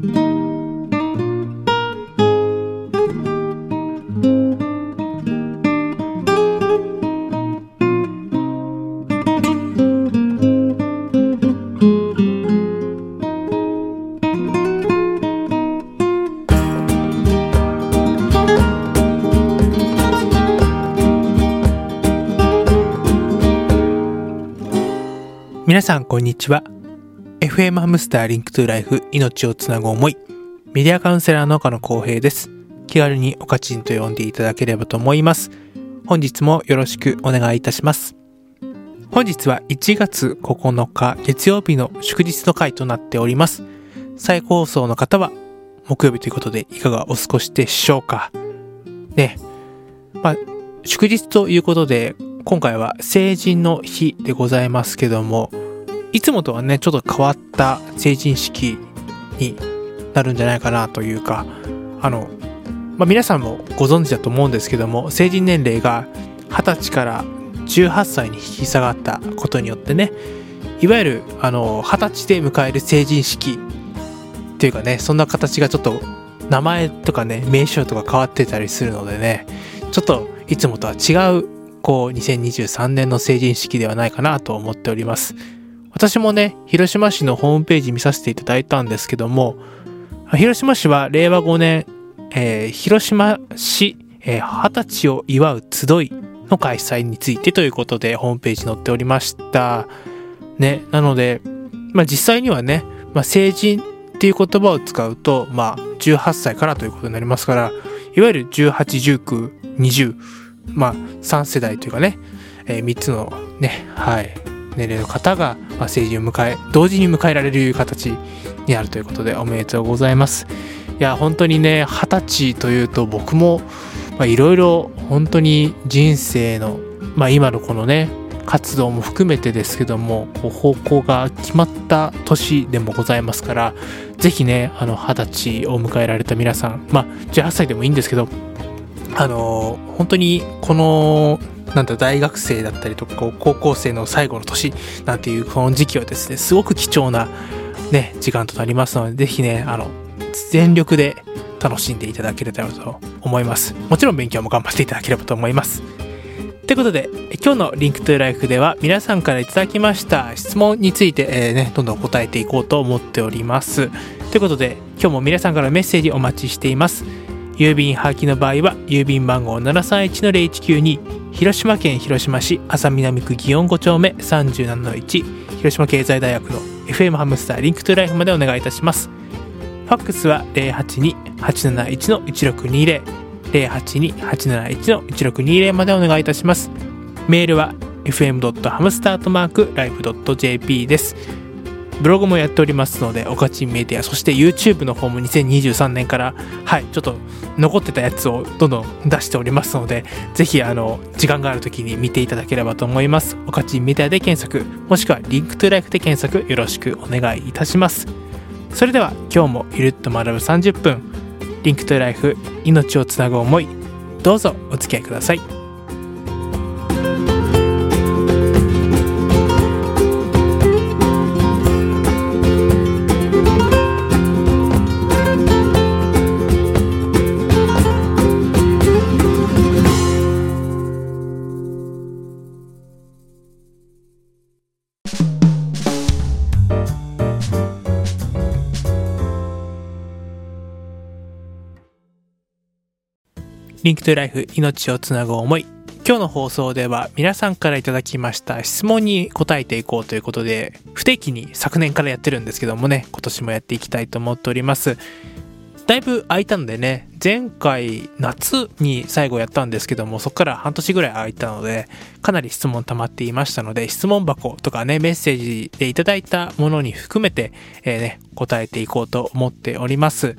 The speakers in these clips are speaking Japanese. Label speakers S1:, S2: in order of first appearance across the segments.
S1: 皆さんこんにちは。FM ハムスターリンクトゥライフ命をつなぐ思い。メディアカウンセラーの岡野光平です。気軽におかちんと呼んでいただければと思います。本日もよろしくお願いいたします。本日は1月9日月曜日の祝日の回となっております。再放送の方は木曜日ということでいかがお過ごしでしょうか。ね。まあ祝日ということで今回は成人の日でございますけどもいつもとはねちょっと変わった成人式になるんじゃないかなというかあの、まあ、皆さんもご存知だと思うんですけども成人年齢が20歳から18歳に引き下がったことによってねいわゆるあの20歳で迎える成人式っていうかねそんな形がちょっと名前とかね名称とか変わってたりするのでねちょっといつもとは違うこう2023年の成人式ではないかなと思っております。私もね広島市のホームページ見させていただいたんですけども広島市は令和5年、えー、広島市二十、えー、歳を祝う集いの開催についてということでホームページ載っておりました。ねなのでまあ実際にはね、まあ、成人っていう言葉を使うとまあ18歳からということになりますからいわゆる181920まあ、3世代というかね、えー、3つのね、はい、年齢の方が、まあ、成人を迎え、同時に迎えられる形になるということでおめでとうございます。いや、本当にね、二十歳というと僕も、いろいろ本当に人生の、まあ今のこのね、活動も含めてですけども、こう方向が決まった年でもございますから、ぜひね、あの、二十歳を迎えられた皆さん、まあ、18歳でもいいんですけど、あの本当にこのなんだ大学生だったりとか高校生の最後の年なんていうこの時期はですねすごく貴重なね時間となりますのでぜひねあの全力で楽しんでいただければと思います。もちろん勉強も頑張っていただければと思います。ということで今日の Link to Life では皆さんからいただきました質問について、えー、ね、どんどん答えていこうと思っております。ということで今日も皆さんからメッセージお待ちしています。郵便はがきの場合は郵便番号731-0192に広島県広島市安佐南区祇園5丁目37-1広島経済大学の FM ハムスター Link to Life までお願いいたします。ファックスは082-871-1620 082-871-1620までお願いいたします。メールは fm.hamster.life.jp です。ブログもやっておりますので、おかちんメディア、そして YouTube の方も2023年から、はい、ちょっと残ってたやつをどんどん出しておりますので、ぜひ、あの、時間がある時に見ていただければと思います。おかちんメディアで検索、もしくは Link to Life で検索よろしくお願いいたします。それでは、今日もゆるっと学ぶ30分、 Link to Life、命をつなぐ思い、どうぞお付き合いください。リンクトゥライフ命をつなぐ思い。今日の放送では皆さんからいただきました質問に答えていこうということで不定期に昨年からやってるんですけどもね今年もやっていきたいと思っております。だいぶ空いたのでね前回夏に最後やったんですけどもそこから半年ぐらい空いたのでかなり質問溜まっていましたので質問箱とかねメッセージでいただいたものに含めて、えー、ね、答えていこうと思っております。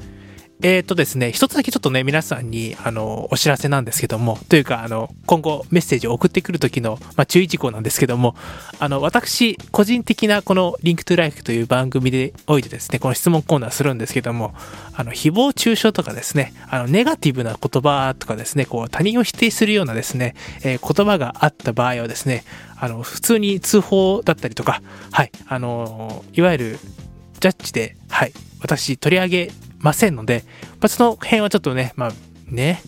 S1: えっ、ー、とですね、一つだけちょっとね、皆さんに、あの、お知らせなんですけども、というか、あの、今後メッセージを送ってくる時の、まあ、注意事項なんですけども、あの、私、個人的なこのリンクトゥライフという番組でおいてですね、この質問コーナーするんですけども、あの、誹謗中傷とかですね、あの、ネガティブな言葉とかですね、こう、他人を否定するようなですね、えー、言葉があった場合はですね、あの、普通に通報だったりとか、はい、あの、いわゆる、ジャッジで、はい、私取り上げませんので、まあ、その辺はちょっとね、まあ、ね、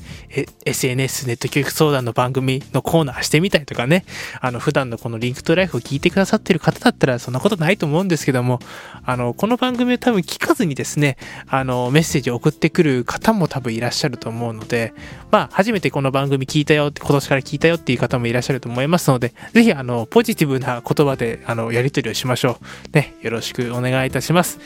S1: SNS ネット教育相談の番組のコーナーしてみたりとかね、あの、普段のこのリンクトライフを聞いてくださってる方だったらそんなことないと思うんですけども、あの、この番組を多分聞かずにですね、あの、メッセージを送ってくる方も多分いらっしゃると思うので、まあ、初めてこの番組聞いたよって、今年から聞いたよっていう方もいらっしゃると思いますので、ぜひ、あの、ポジティブな言葉で、あの、やり取りをしましょう。ね、よろしくお願いいたします。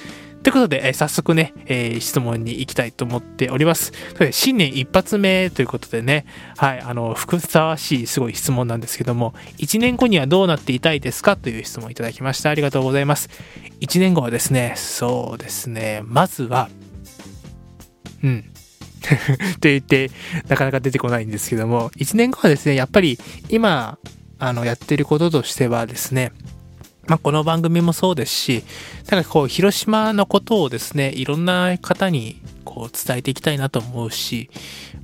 S1: ということで、えー、早速ね、えー、質問に行きたいと思っております。新年一発目ということでね、はい、あの、ふさわしいすごい質問なんですけども、1年後にはどうなっていたいですかという質問いただきました。ありがとうございます。1年後はですね、そうですね、まずは、うん。って言って、なかなか出てこないんですけども、1年後はですね、やっぱり今、あの、やってることとしてはですね、まあ、この番組もそうですし、なんかこう、広島のことをですね、いろんな方にこう伝えていきたいなと思うし、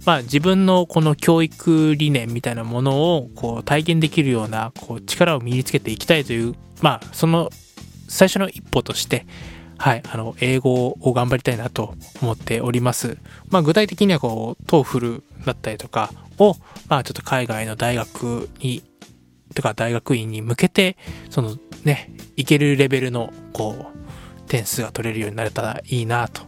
S1: まあ、自分のこの教育理念みたいなものをこう体現できるようなこう力を身につけていきたいという、まあ、その最初の一歩として、はい、あの、英語を頑張りたいなと思っております。まあ、具体的にはこう、 TOEFL だったりとかを、まあ、ちょっと海外の大学にとか大学院に向けて、そのね、いけるレベルの、こう、点数が取れるようになれたらいいなと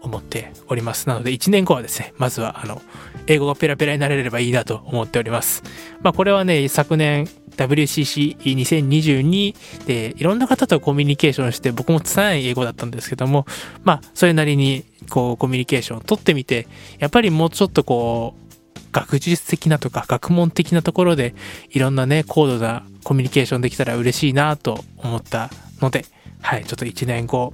S1: 思っております。なので1年後はですね、まずはあの、英語がペラペラになれればいいなと思っております。まあこれはね、昨年 WCC2022 でいろんな方とコミュニケーションして僕も拙い英語だったんですけども、まあそれなりにこうコミュニケーションを取ってみて、やっぱりもうちょっとこう、学術的なとか学問的なところでいろんなね、高度なコミュニケーションできたら嬉しいなと思ったので、はい、ちょっと1年後、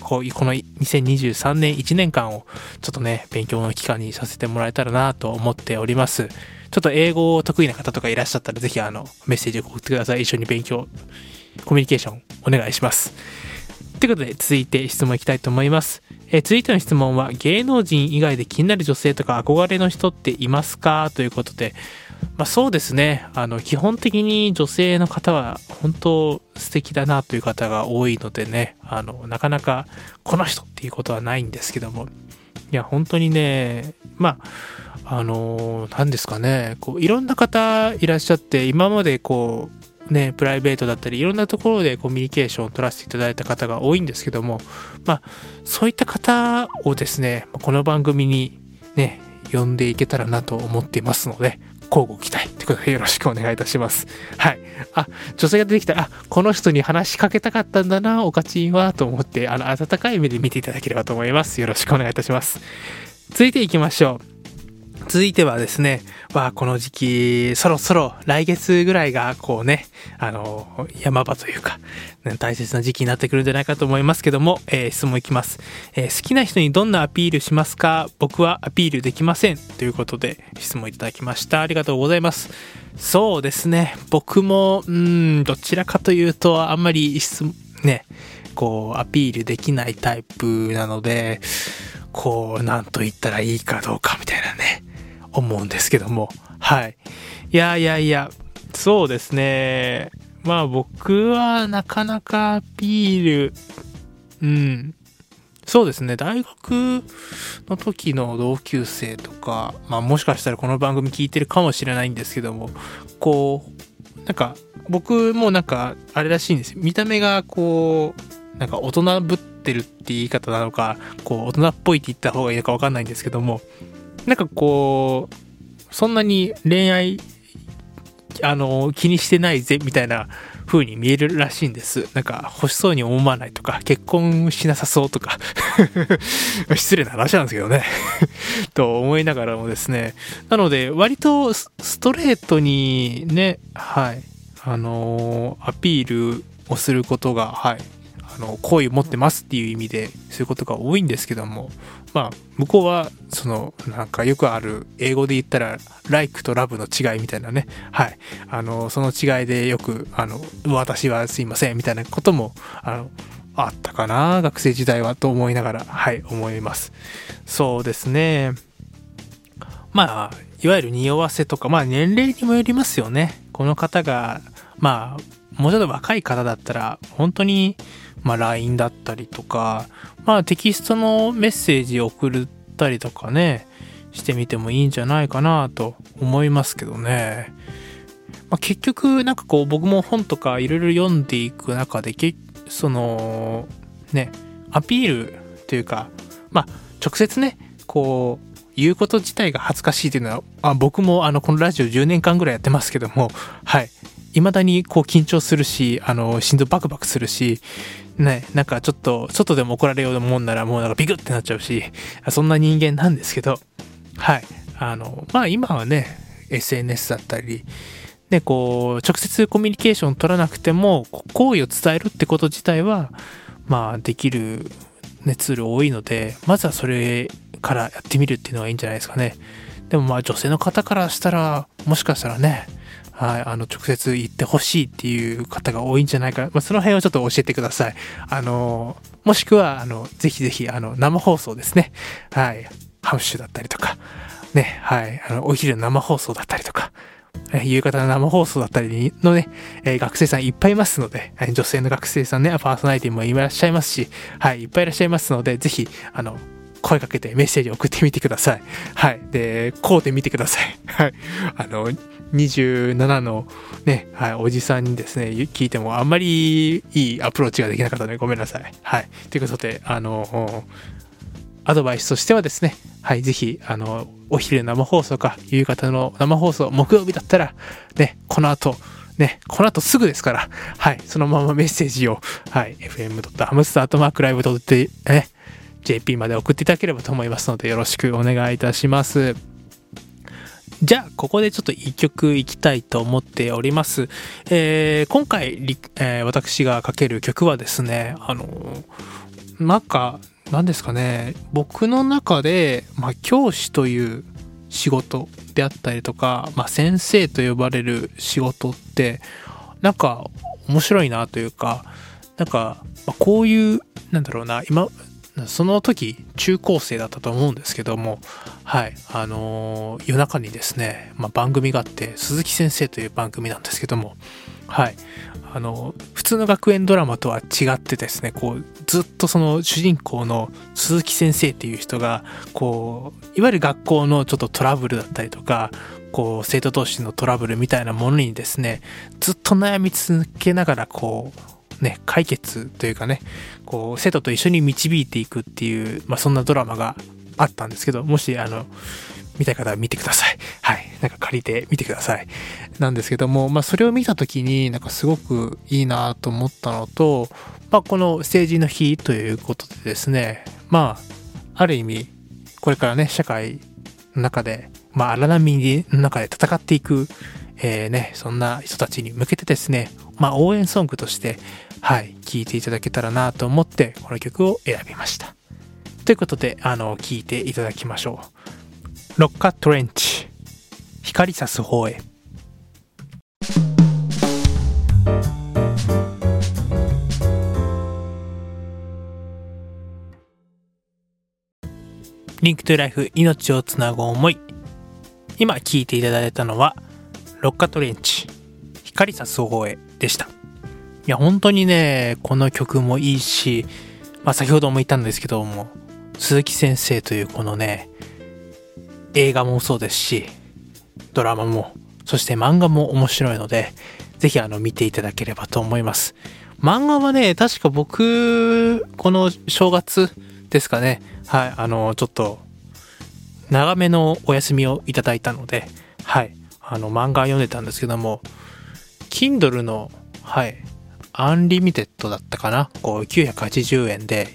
S1: こうこの2023年1年間をちょっとね、勉強の期間にさせてもらえたらなと思っております。ちょっと英語を得意な方とかいらっしゃったらぜひあのメッセージを送ってください。一緒に勉強、コミュニケーションお願いします。ということで続いて質問いきたいと思います。えー、続いての質問は、芸能人以外で気になる女性とか憧れの人っていますか？ということで、まあそうですね。あの、基本的に女性の方は本当素敵だなという方が多いのでね、あの、なかなかこの人っていうことはないんですけども、いや、本当にね、まあ、あの、何ですかね、こう、いろんな方いらっしゃって、今までこう、ね、プライベートだったりいろんなところでコミュニケーションを取らせていただいた方が多いんですけども、まあ、そういった方をですね、この番組にね、呼んでいけたらなと思っていますので、交互期待ということでよろしくお願いいたします。はい。あ、女性が出てきたあ、この人に話しかけたかったんだな、おかちんは、と思って、あの、温かい目で見ていただければと思います。よろしくお願いいたします。続いていきましょう。続いてはですね、まあ、この時期、そろそろ来月ぐらいが、こうね、あの、山場というか、ね大切な時期になってくるんじゃないかと思いますけども、えー、質問いきます、えー、好きな人にどんなアピールしますか？僕はアピールできません。ということで、質問いただきました。ありがとうございます。そうですね。僕も、うん、どちらかというと、あんまり質、ね、こう、アピールできないタイプなので、こう、なんと言ったらいいかどうかみたいなね。思うんですけども。はい。いやいやいや、そうですね。まあ僕はなかなかアピール、うん。そうですね。大学の時の同級生とか、まあもしかしたらこの番組聞いてるかもしれないんですけども、こう、なんか僕もなんかあれらしいんですよ。見た目がこう、なんか大人ぶってるって言い方なのか、こう大人っぽいって言った方がいいのかわかんないんですけども、なんかこう、そんなに恋愛、あの、気にしてないぜ、みたいな風に見えるらしいんです。なんか、欲しそうに思わないとか、結婚しなさそうとか。失礼な話なんですけどね。と思いながらもですね。なので、割とストレートにね、はい、あのアピールをすることが、はい、あの、好意を持ってますっていう意味で、そういうことが多いんですけども、まあ、向こうは、その、なんかよくある、英語で言ったら、like と love の違いみたいなね。はい。あの、その違いでよく、あの、私はすいません、みたいなことも、あの、あったかな、学生時代は、と思いながら、はい、思います。そうですね。まあ、いわゆる匂わせとか、まあ年齢にもよりますよね。この方が、まあ、もうちょっと若い方だったら、本当にまあ、LINE だったりとか、まあ、テキストのメッセージを送ったりとかね、してみてもいいんじゃないかなと思いますけどね。まあ、結局、なんかこう、僕も本とかいろいろ読んでいく中で、その、ね、アピールというか、まあ、直接ね、こう、言うこと自体が恥ずかしいというのは、あ僕もあの、このラジオ10年間ぐらいやってますけども、はい。未だにこう緊張するし、あの、心臓バクバクするし、ね、なんかちょっと、外でも怒られようと思うんならもうなんかビクってなっちゃうし、そんな人間なんですけど、はい。あの、まあ今はね、SNS だったり、ね、こう、直接コミュニケーション取らなくても、好意を伝えるってこと自体は、まあできる、ね、ツール多いので、まずはそれからやってみるっていうのがいいんじゃないですかね。でもまあ女性の方からしたら、もしかしたらね、はい、あの、直接言ってほしいっていう方が多いんじゃないか。まあ、その辺をちょっと教えてください。あの、もしくは、あの、ぜひぜひ、あの、生放送ですね。はい、ハウシュだったりとか、ね、はい、あの、お昼の生放送だったりとか、夕方の生放送だったりのね、えー、学生さんいっぱいいますので、女性の学生さんね、パーソナリティもいらっしゃいますし、はい、いっぱいいらっしゃいますので、ぜひ、あの、声かけてメッセージ送ってみてください。はい。で、こうで見てください。はい。あの、27のね、はい、おじさんにですね、聞いてもあんまりいいアプローチができなかったのでごめんなさい。はい。ということで、あの、アドバイスとしてはですね、はい、ぜひ、あの、お昼生放送か、夕方の生放送、木曜日だったら、ね、この後、ね、この後すぐですから、はい、そのままメッセージを、はい、fm.hamster.live.jp、ね、JP まで送っていただければと思いますので、よろしくお願いいたします。じゃあ、ここでちょっと一曲いきたいと思っております。えー、今回、えー、私がかける曲はですね、あの、なんか、何ですかね、僕の中で、まあ、教師という仕事であったりとか、まあ、先生と呼ばれる仕事って、なんか面白いなというか、なんか、まあ、こういう、なんだろうな、今、その時中高生だったと思うんですけどもはいあのー、夜中にですね、まあ、番組があって鈴木先生という番組なんですけどもはいあの普通の学園ドラマとは違ってですねこうずっとその主人公の鈴木先生っていう人がこういわゆる学校のちょっとトラブルだったりとかこう生徒同士のトラブルみたいなものにですねずっと悩み続けながらこうね、解決というかね、こう、生徒と一緒に導いていくっていう、まあ、そんなドラマがあったんですけど、もし、あの、見たい方は見てください。はい。なんか借りてみてください。なんですけども、まあそれを見た時になんかすごくいいなと思ったのと、まあこの政治の日ということでですね、まあ、ある意味、これからね、社会の中で、まあ荒波の中で戦っていく、えー、ね、そんな人たちに向けてですね、まあ応援ソングとして、はい、聴いていただけたらなと思って、この曲を選びました。ということで、あの、聴いていただきましょう。ロッカ・トレンチ、光さす方へ。リンクトゥライフ命をつなぐ思い。今聴いていただいたのは、ロッカトレンチ、光さす方へでした。いや、本当にね、この曲もいいし、まあ先ほども言ったんですけども、鈴木先生というこのね、映画もそうですし、ドラマも、そして漫画も面白いので、ぜひあの見ていただければと思います。漫画はね、確か僕、この正月ですかね、はい、あの、ちょっと、長めのお休みをいただいたので、はい、あの、漫画読んでたんですけども、Kindle の、はい、 Unlimited だったかな？こう980円で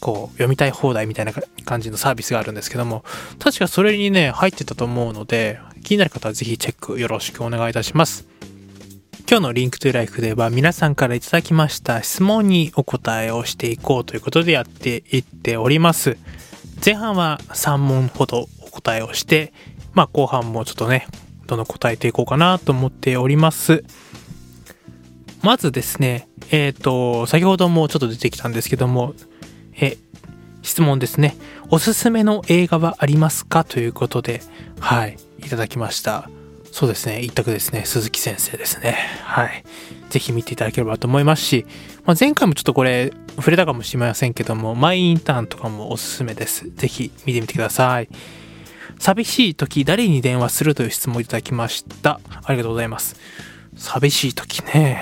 S1: こう読みたい放題みたいな感じのサービスがあるんですけども確かそれにね入ってたと思うので気になる方はぜひチェックよろしくお願いいたします。今日の Link to Life では皆さんからいただきました質問にお答えをしていこうということでやっていっております。前半は3問ほどお答えをしてまあ後半もちょっとねどんどん答えていこうかなと思っておりますまずですね、えっ、ー、と、先ほどもちょっと出てきたんですけども、え、質問ですね。おすすめの映画はありますかということで、はい、いただきました。そうですね、一択ですね。鈴木先生ですね。はい。ぜひ見ていただければと思いますし、まあ、前回もちょっとこれ触れたかもしれませんけども、マイインターンとかもおすすめです。ぜひ見てみてください。寂しい時誰に電話するという質問をいただきました。ありがとうございます。寂しい時ね。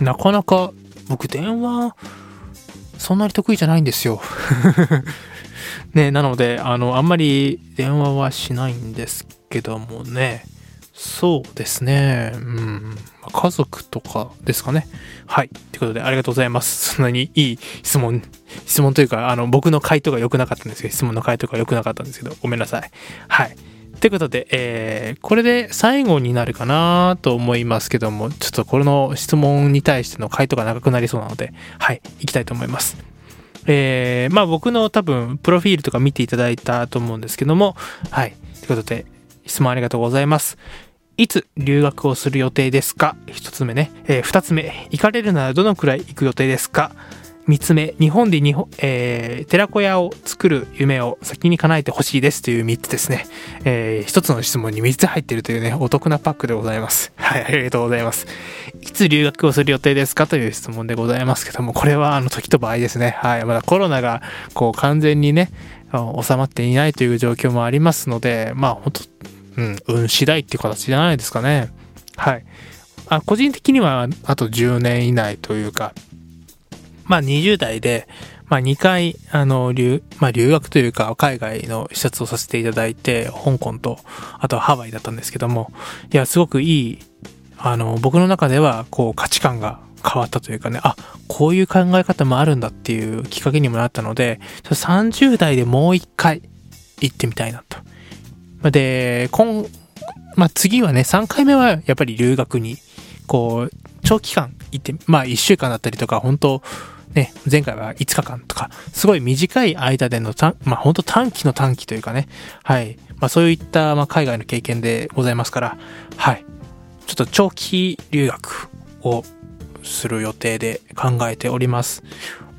S1: なかなか僕電話そんなに得意じゃないんですよ。ね、なので、あの、あんまり電話はしないんですけどもね。そうですね。うん。家族とかですかね。はい。ということで、ありがとうございます。そんなにいい質問、質問というか、あの、僕の回答が良くなかったんですけど、質問の回答が良くなかったんですけど、ごめんなさい。はい。ということで、えー、これで最後になるかなと思いますけども、ちょっとこれの質問に対しての回答が長くなりそうなので、はい、行きたいと思います。えー、まあ僕の多分、プロフィールとか見ていただいたと思うんですけども、はい。ということで、質問ありがとうございます。いつ留学をする予定ですか？一つ目ね。えー、二つ目、行かれるならどのくらい行く予定ですか？三つ目、日本で日本、えー、寺子屋を作る夢を先に叶えてほしいですという三つですね。えー、一つの質問に三つ入ってるというね、お得なパックでございます。はい、ありがとうございます。いつ留学をする予定ですかという質問でございますけども、これはあの時と場合ですね。はい、まだコロナがこう完全にね、収まっていないという状況もありますので、まあ本当うん、運次第っていう形じゃないですかね。はい。あ個人的にはあと10年以内というか、まあ20代で、まあ2回、あの、留、まあ留学というか海外の視察をさせていただいて、香港と、あとはハワイだったんですけども、いや、すごくいい、あの、僕の中では、こう価値観が変わったというかね、あ、こういう考え方もあるんだっていうきっかけにもなったので、30代でもう一回行ってみたいなと。で、今、まあ、次はね、3回目はやっぱり留学に、こう、長期間行って、まあ、1週間だったりとか、本当ね、前回は5日間とか、すごい短い間での、まあ、本当短期の短期というかね、はい。まあ、そういった、ま、海外の経験でございますから、はい。ちょっと長期留学をする予定で考えております。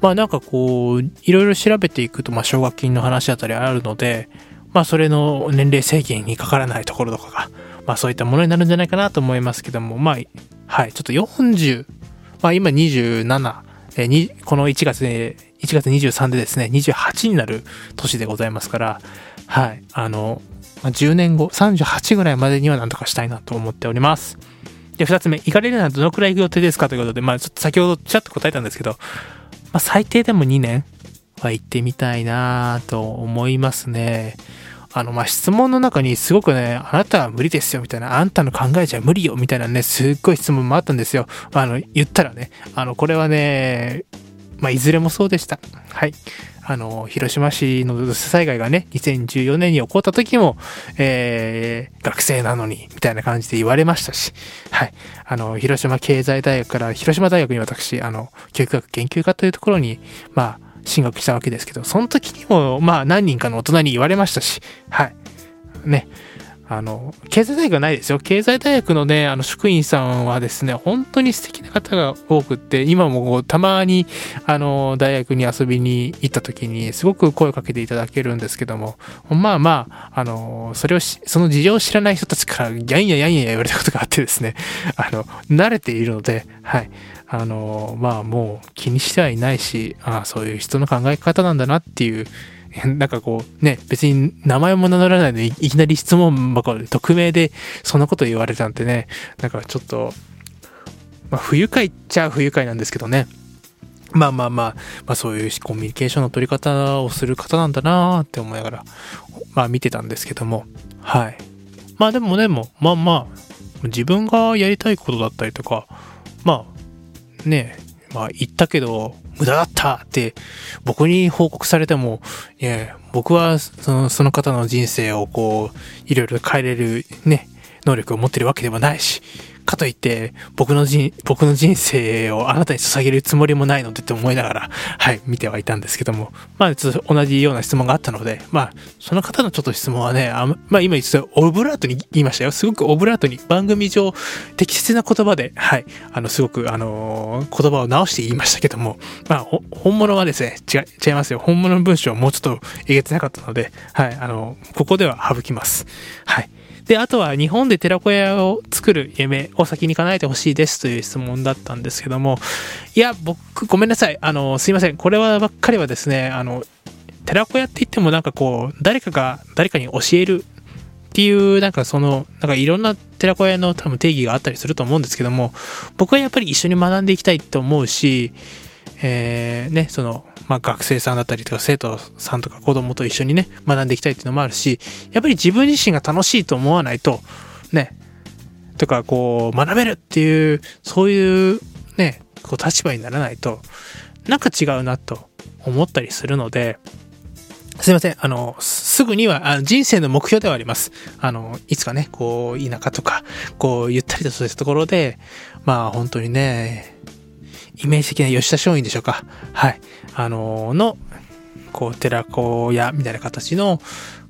S1: まあなんかこう、いろいろ調べていくと、まあ奨学金の話だったりあるので、まあそれの年齢制限にかからないところとかが、まあそういったものになるんじゃないかなと思いますけども、まあ、はい、ちょっと40、まあ今27、えにこの1月で、1月23でですね、28になる年でございますから、はい、あの、まあ、10年後、38ぐらいまでにはなんとかしたいなと思っております。で、2つ目、行かれるのはどのくらい行く予定ですかということで、まあちょっと先ほどちらっと答えたんですけど、まあ最低でも2年は行ってみたいなと思いますね。あの、ま、質問の中にすごくね、あなたは無理ですよ、みたいな、あんたの考えじゃ無理よ、みたいなね、すっごい質問もあったんですよ。あの、言ったらね、あの、これはね、まあ、いずれもそうでした。はい。あの、広島市の土砂災害がね、2014年に起こった時も、えー、学生なのに、みたいな感じで言われましたし、はい。あの、広島経済大学から広島大学に私、あの、教育学研究科というところに、まあ、進学したわけですけど、その時にも、まあ何人かの大人に言われましたし、はい。ね。あの、経済大学はないですよ。経済大学のね、あの、職員さんはですね、本当に素敵な方が多くって、今もこうたまに、あの、大学に遊びに行った時に、すごく声をかけていただけるんですけども、まあまあ、あの、それをその事情を知らない人たちから、ギャンやギャンや言われたことがあってですね、あの、慣れているので、はい。あの、まあもう気にしてはいないし、ああ、そういう人の考え方なんだなっていう、なんかこう、ね、別に名前も名乗らないのにいきなり質問箱で匿名でそんなこと言われたんてね、なんかちょっと、まあ不愉快っちゃ不愉快なんですけどね。まあまあまあ、まあそういうコミュニケーションの取り方をする方なんだなーって思いながら、まあ見てたんですけども、はい。まあでもでも、まあまあ、自分がやりたいことだったりとか、まあね、まあ言ったけど、無駄だったって僕に報告されても、いや、僕はそのその方の人生をこう、いろいろ変えれるね、能力を持ってるわけでもないし、かといって、僕の人、僕の人生をあなたに捧げるつもりもないのでって思いながら、はい、見てはいたんですけども、まあ、ちょっと同じような質問があったので、まあ、その方のちょっと質問はね、あまあ、今言ってオブラートに言いましたよ。すごくオブラートに番組上適切な言葉で、はい、あの、すごく、あのー、言葉を直して言いましたけども、まあ、本物はですね、違、違いますよ。本物の文章をもうちょっとえげつなかったので、はい、あの、ここでは省きます。はい。で、あとは日本で寺子屋を作る夢を先に叶えてほしいですという質問だったんですけども、いや、僕、ごめんなさい。あの、すいません。これはばっかりはですね、あの、寺子屋って言ってもなんかこう、誰かが誰かに教えるっていう、なんかその、なんかいろんな寺子屋の多分定義があったりすると思うんですけども、僕はやっぱり一緒に学んでいきたいと思うし、えー、ね、その、まあ、学生さんだったりとか生徒さんとか子供と一緒にね、学んでいきたいっていうのもあるし、やっぱり自分自身が楽しいと思わないと、ね、とかこう、学べるっていう、そういうね、こう立場にならないと、なんか違うなと思ったりするので、すいません。あの、すぐには、あ人生の目標ではあります。あの、いつかね、こう、田舎とか、こう、ゆったりとしたところで、まあ、本当にね、イメージ的な吉田松陰でしょうか。はい。あの、の、こう、寺子屋みたいな形の、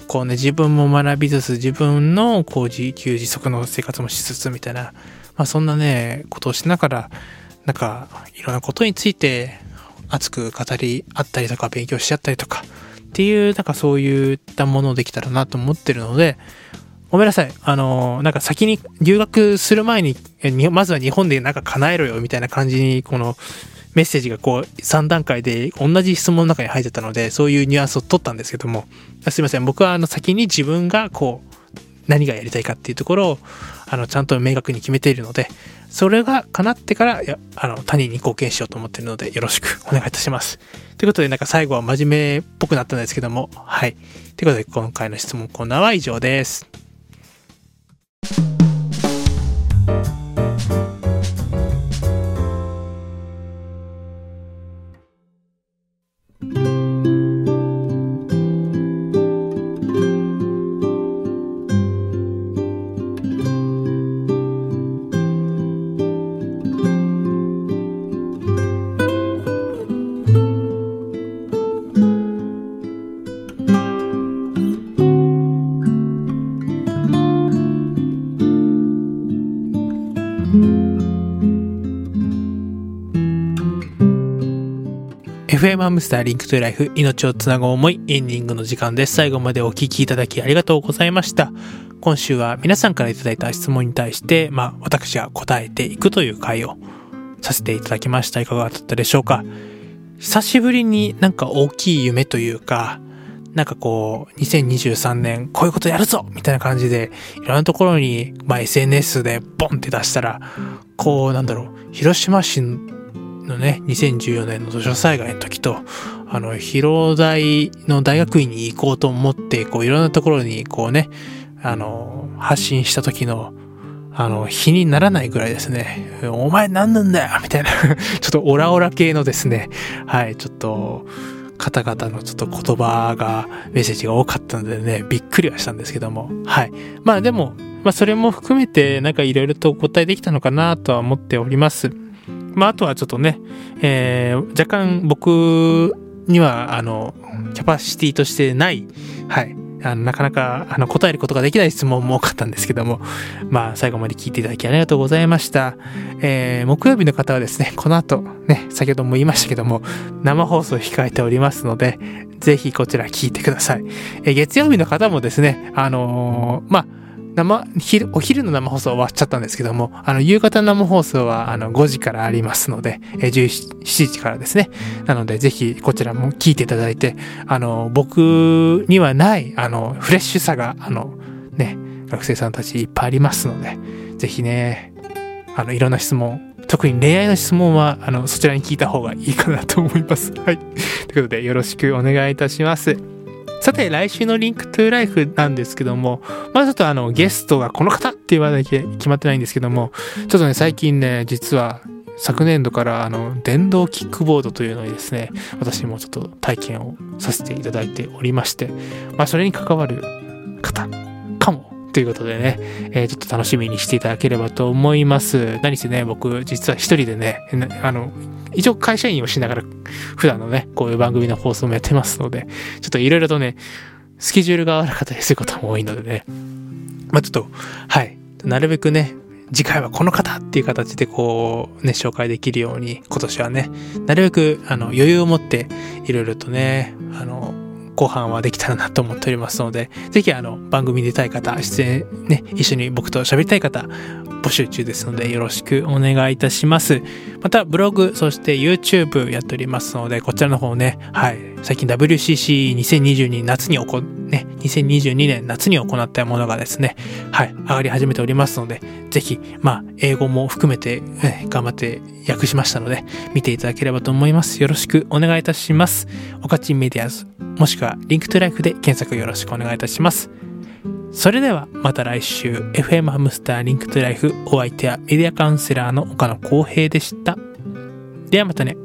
S1: こうね、自分も学びつつ、自分の、こう、自給自足の生活もしつつ、みたいな、まあ、そんなね、ことをしながら、なんか、いろんなことについて、熱く語り合ったりとか、勉強し合ったりとか、っていう、なんかそういったものできたらなと思ってるので、ごめんなさい。あの、なんか先に留学する前に、まずは日本でなんか叶えろよみたいな感じに、このメッセージがこう3段階で同じ質問の中に入ってたので、そういうニュアンスを取ったんですけども、すいません。僕はあの先に自分がこう、何がやりたいかっていうところを、あの、ちゃんと明確に決めているので、それが叶ってから、あの、他人に貢献しようと思っているので、よろしく お願いいたします。ということで、なんか最後は真面目っぽくなったんですけども、はい。ということで、今回の質問コーナーは以上です。Thank you. FM ハムスターリンクトゥライフ命をつなぐ思いエンディングの時間です。最後までお聞きいただきありがとうございました。今週は皆さんからいただいた質問に対して、まあ私が答えていくという回をさせていただきました。いかがだったでしょうか？久しぶりになんか大きい夢というか、なんかこう、2023年こういうことやるぞみたいな感じで、いろんなところに、まあ SNS でボンって出したら、こう、なんだろう、広島市ののね、2014年の土砂災害の時と、あの、広大の大学院に行こうと思って、こう、いろんなところに、こうね、あの、発信した時の、あの、日にならないぐらいですね、お前何なんだよみたいな ちょっとオラオラ系のですね、はい、ちょっと、方々のちょっと言葉が、メッセージが多かったのでね、びっくりはしたんですけども、はい。まあでも、まあそれも含めて、なんかいろいろとお答えできたのかなとは思っております。まあ、あとはちょっとね、えー、若干僕には、あの、キャパシティとしてない、はい、あのなかなかあの答えることができない質問も多かったんですけども、まあ、最後まで聞いていただきありがとうございました。えー、木曜日の方はですね、この後、ね、先ほども言いましたけども、生放送控えておりますので、ぜひこちら聞いてください。えー、月曜日の方もですね、あのー、まあ、生、昼、お昼の生放送終わっちゃったんですけども、あの、夕方の生放送は、あの、5時からありますので、え17時からですね。なので、ぜひ、こちらも聞いていただいて、あの、僕にはない、あの、フレッシュさが、あの、ね、学生さんたちいっぱいありますので、ぜひね、あの、いろんな質問、特に恋愛の質問は、あの、そちらに聞いた方がいいかなと思います。はい。ということで、よろしくお願いいたします。さて、来週の Link to Life なんですけども、まずちょっとあの、ゲストがこの方って言わなきゃ決まってないんですけども、ちょっとね、最近ね、実は昨年度からあの、電動キックボードというのにですね、私もちょっと体験をさせていただいておりまして、まあ、それに関わる方ということでね、えー、ちょっと楽しみにしていただければと思います。何せね、僕、実は一人でね、あの、一応会社員をしながら、普段のね、こういう番組の放送もやってますので、ちょっといろいろとね、スケジュールが合わなかったりすることも多いのでね、まあちょっと、はい、なるべくね、次回はこの方っていう形でこうね、紹介できるように、今年はね、なるべくあの余裕を持っていろいろとね、あの、後半はできたらなと思っておりますので、ぜひあの、番組出たい方、出演ね、一緒に僕と喋りたい方、募集中ですので、よろしくお願いいたします。また、ブログ、そして YouTube やっておりますので、こちらの方ね、はい、最近 WCC2022 夏に行、ね、2022年夏に行ったものがですね、はい、上がり始めておりますので、ぜひ、まあ、英語も含めて、え頑張って訳しましたので、見ていただければと思います。よろしくお願いいたします。おかちメディアズ、もしくは Link to Life で検索よろしくお願いいたします。それではまた来週 FM ハムスター Link to Life お相手はメディアカウンセラーの岡野康平でした。ではまたね。